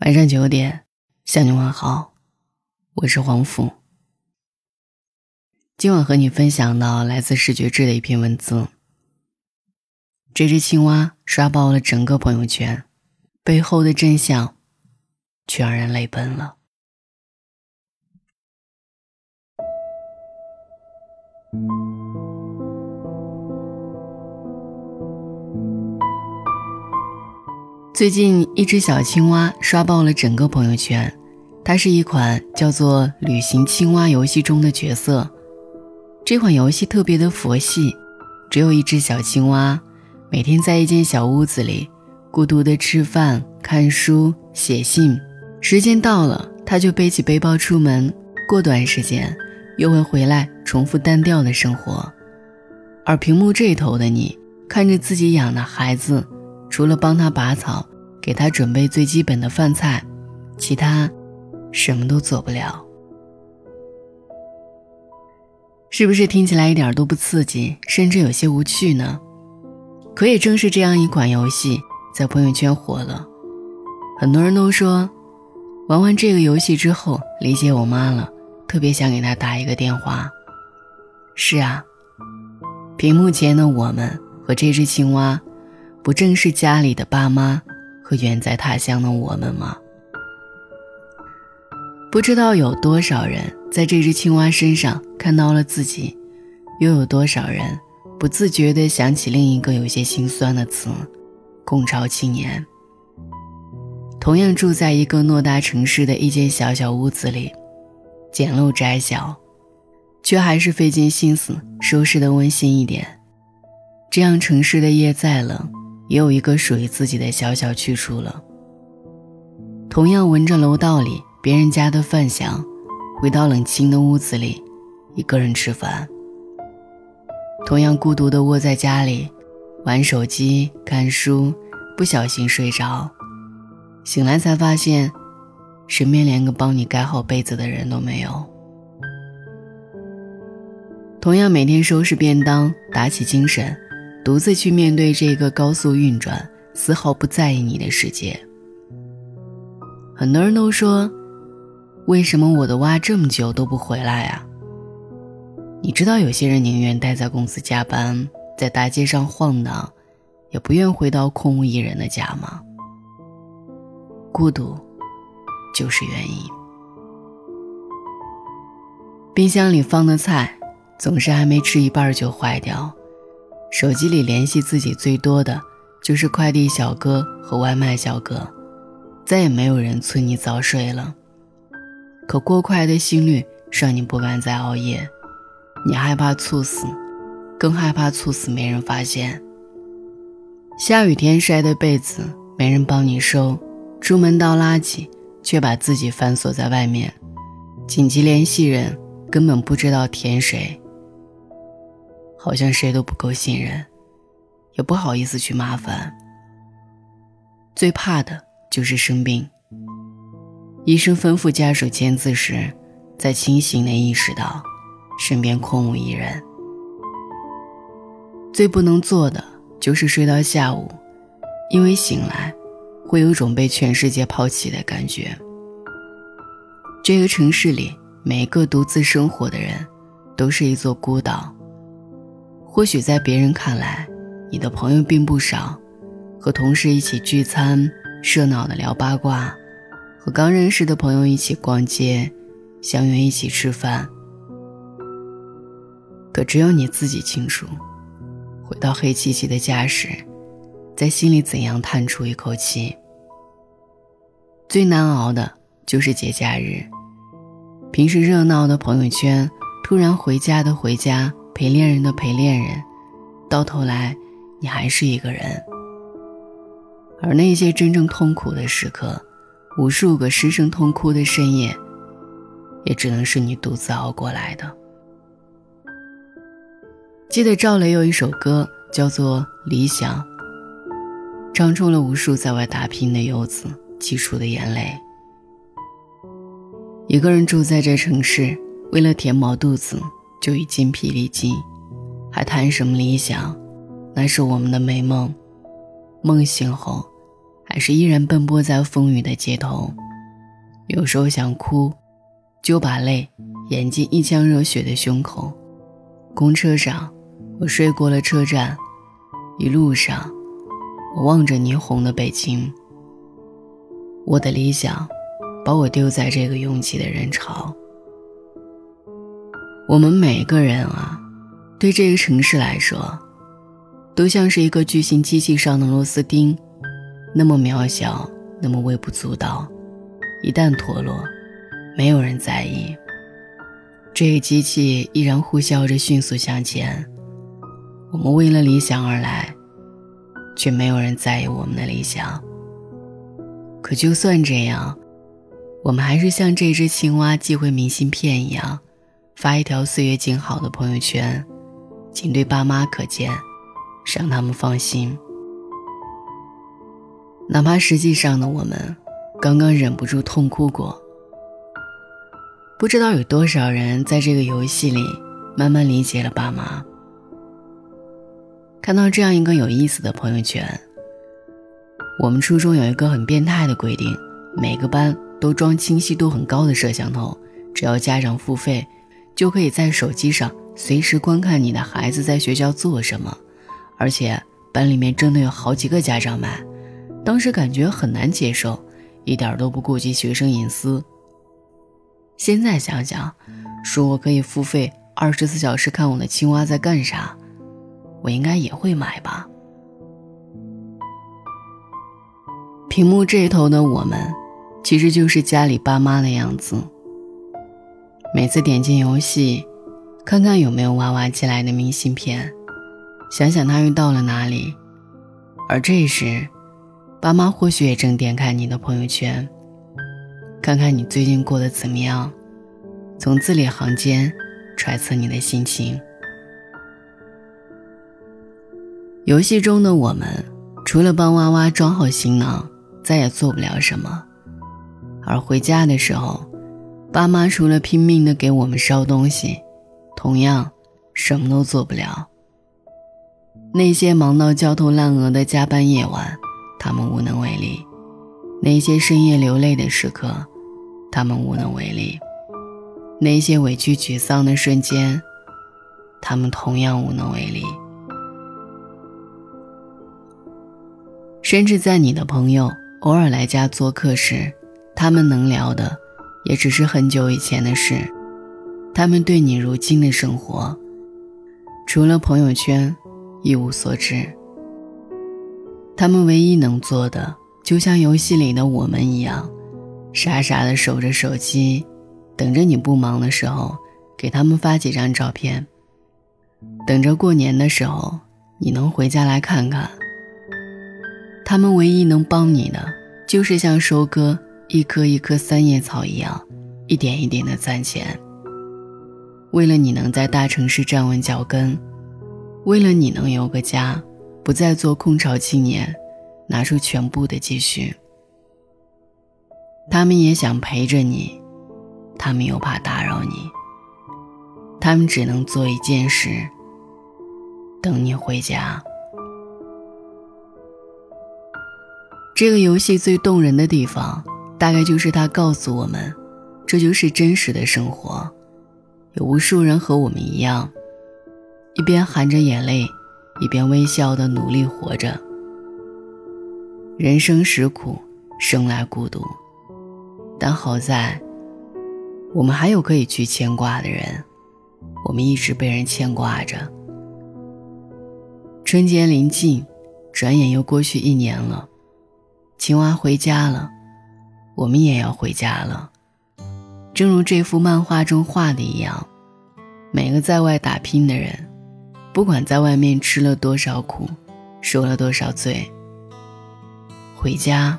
晚上九点，向你问好，我是黄甫。今晚和你分享到来自视觉志的一篇文字。这只青蛙刷爆了整个朋友圈，背后的真相却让人泪奔了。最近，一只小青蛙刷爆了整个朋友圈。它是一款叫做《旅行青蛙》游戏中的角色。这款游戏特别的佛系，只有一只小青蛙，每天在一间小屋子里孤独的吃饭、看书、写信。时间到了，它就背起背包出门。过段时间，又会回来重复单调的生活。而屏幕这头的你，看着自己养的孩子。除了帮他拔草，给他准备最基本的饭菜，其他什么都做不了。是不是听起来一点都不刺激，甚至有些无趣呢？可也正是这样一款游戏，在朋友圈火了。很多人都说，玩完这个游戏之后，理解我妈了，特别想给她打一个电话。是啊，屏幕前的我们和这只青蛙。不正是家里的爸妈和远在他乡的我们吗？不知道有多少人在这只青蛙身上看到了自己，又有多少人不自觉地想起另一个有些心酸的词——共巢青年。同样住在一个偌大城市的一间小小屋子里，简陋窄小，却还是费尽心思收拾得温馨一点。这样城市的夜再冷。也有一个属于自己的小小去处了。同样闻着楼道里别人家的饭香，回到冷清的屋子里，一个人吃饭。同样孤独的窝在家里，玩手机、看书，不小心睡着，醒来才发现，身边连个帮你盖好被子的人都没有。同样每天收拾便当，打起精神。独自去面对这个高速运转、丝毫不在意你的世界。很多人都说：“为什么我的蛙这么久都不回来啊？”你知道，有些人宁愿待在公司加班，在大街上晃荡，也不愿回到空无一人的家吗？孤独，就是原因。冰箱里放的菜，总是还没吃一半就坏掉。手机里联系自己最多的就是快递小哥和外卖小哥，再也没有人催你早睡了。可过快的心率让你不敢再熬夜，你害怕猝死，更害怕猝死没人发现。下雨天晒的被子没人帮你收，出门倒垃圾却把自己反锁在外面，紧急联系人根本不知道填谁。好像谁都不够信任，也不好意思去麻烦。最怕的就是生病。医生吩咐家属签字时，在清醒的意识到身边空无一人。最不能做的就是睡到下午，因为醒来会有种被全世界抛弃的感觉。这个城市里，每个独自生活的人，都是一座孤岛。或许在别人看来，你的朋友并不少，和同事一起聚餐，热闹的聊八卦，和刚认识的朋友一起逛街，相约一起吃饭。可只有你自己清楚，回到黑漆漆的家时，在心里怎样叹出一口气。最难熬的就是节假日，平时热闹的朋友圈，突然回家的回家。陪恋人的陪恋人，到头来，你还是一个人。而那些真正痛苦的时刻，无数个失声痛哭的深夜，也只能是你独自熬过来的。记得赵雷有一首歌叫做《理想》，唱出了无数在外打拼的游子挤出的眼泪。一个人住在这城市，为了填饱肚子。就已筋疲力尽，还谈什么理想？那是我们的美梦。梦醒后，还是依然奔波在风雨的街头。有时候想哭，就把泪咽进一腔热血的胸口。公车上，我睡过了车站，一路上，我望着霓虹的北京。我的理想，把我丢在这个拥挤的人潮。我们每个人啊，对这个城市来说，都像是一个巨型机器上的螺丝钉，那么渺小，那么微不足道。一旦脱落，没有人在意。这个机器依然呼啸着迅速向前。我们为了理想而来，却没有人在意我们的理想。可就算这样，我们还是像这只青蛙寄回明信片一样，发一条岁月静好的朋友圈，仅对爸妈可见，让他们放心。哪怕实际上的我们。刚刚忍不住痛哭过。不知道有多少人在这个游戏里慢慢理解了爸妈。看到这样一个有意思的朋友圈：我们初中有一个很变态的规定，每个班都装清晰度很高的摄像头，只要家长付费，就可以在手机上随时观看你的孩子在学校做什么。而且班里面真的有好几个家长买，当时感觉很难接受。一点都不顾及学生隐私。现在想想，说我可以付费二十四小时看我的青蛙在干啥，我应该也会买吧。屏幕这一头的我们，其实就是家里爸妈的样子。每次点进游戏，看看有没有娃娃寄来的明信片，想想他遇到了哪里，而这时。爸妈或许也正点开你的朋友圈，看看你最近过得怎么样，从字里行间揣测你的心情。游戏中的我们，除了帮娃娃装好行囊，再也做不了什么。而回家的时候，爸妈除了拼命的给我们烧东西，同样什么都做不了。那些忙到焦头烂额的加班夜晚。他们无能为力，那些深夜流泪的时刻，他们无能为力；那些委屈沮丧的瞬间，他们同样无能为力。甚至在你的朋友偶尔来家做客时，他们能聊的也只是很久以前的事。他们对你如今的生活，除了朋友圈，一无所知。他们唯一能做的，就像游戏里的我们一样，傻傻的守着手机，等着你不忙的时候，给他们发几张照片，等着过年的时候你能回家来看看。他们唯一能帮你的，就是像收割一棵一棵三叶草一样，一点一点的攒钱。为了你能在大城市站稳脚跟，为了你能有个家。不再做空巢青年，拿出全部的积蓄。他们也想陪着你，他们又怕打扰你。他们只能做一件事：等你回家。这个游戏最动人的地方，大概就是他告诉我们，这就是真实的生活。有无数人和我们一样，一边含着眼泪。一边微笑的努力活着。人生实苦，生来孤独，但好在，我们还有可以去牵挂的人。我们一直被人牵挂着。春节临近，转眼又过去一年了。青蛙回家了，我们也要回家了。正如这幅漫画中画的一样，每个在外打拼的人。不管在外面吃了多少苦，受了多少罪，回家，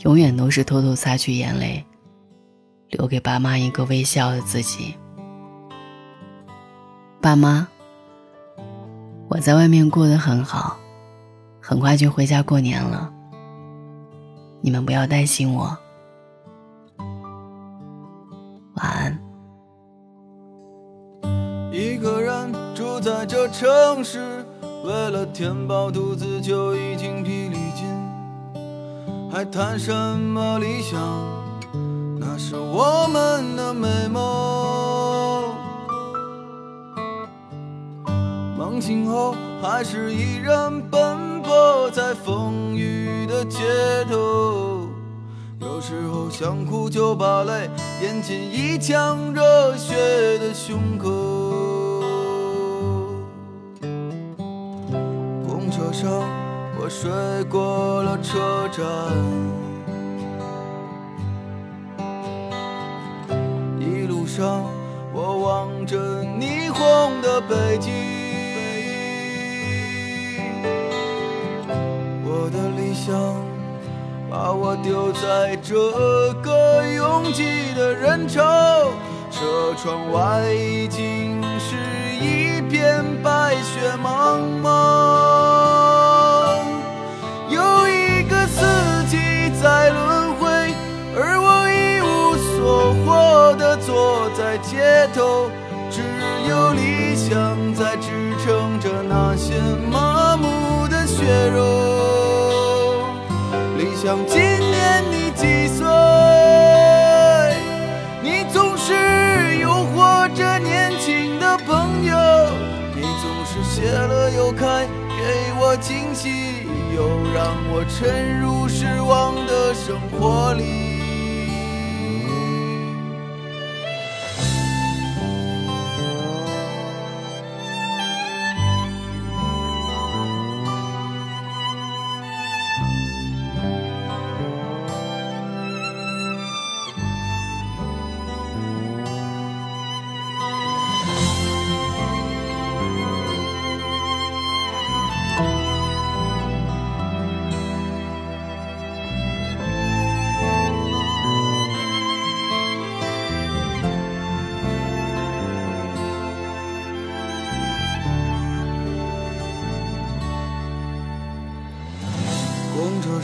永远都是偷偷擦去眼泪，留给爸妈一个微笑的自己。爸妈，我在外面过得很好，很快就回家过年了，你们不要担心我。晚安。一个人。住在这城市，为了填饱肚子就已经疲力尽。还谈什么理想？那是我们的美梦。梦醒后，还是依然奔波在风雨的街头。有时候想哭就把泪咽进一腔热血的胸口。公车上，我睡过了车站，一路上我望着霓虹的北京。想把我丢在这个拥挤的人潮，车窗外已经是一片白雪茫茫。有一个四季在轮回，而我一无所获的坐在街头，只有理想在支撑着那些麻木的血肉。想，今年你几岁？你总是诱惑着年轻的朋友，你总是谢了又开，给我惊喜，又让我沉入失望的生活里。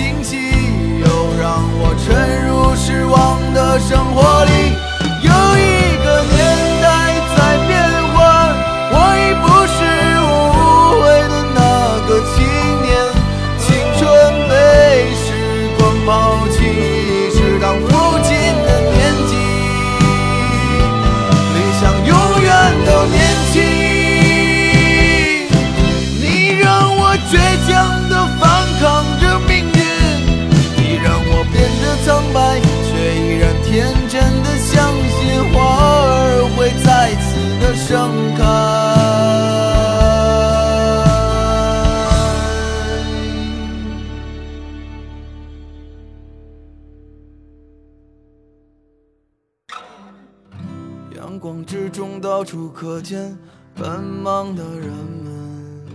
惊喜，又让我沉入失望的生活里。有一阳光之中，到处可见奔忙的人们，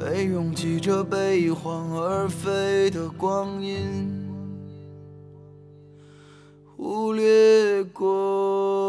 被拥挤着被一晃而飞的光阴忽略过。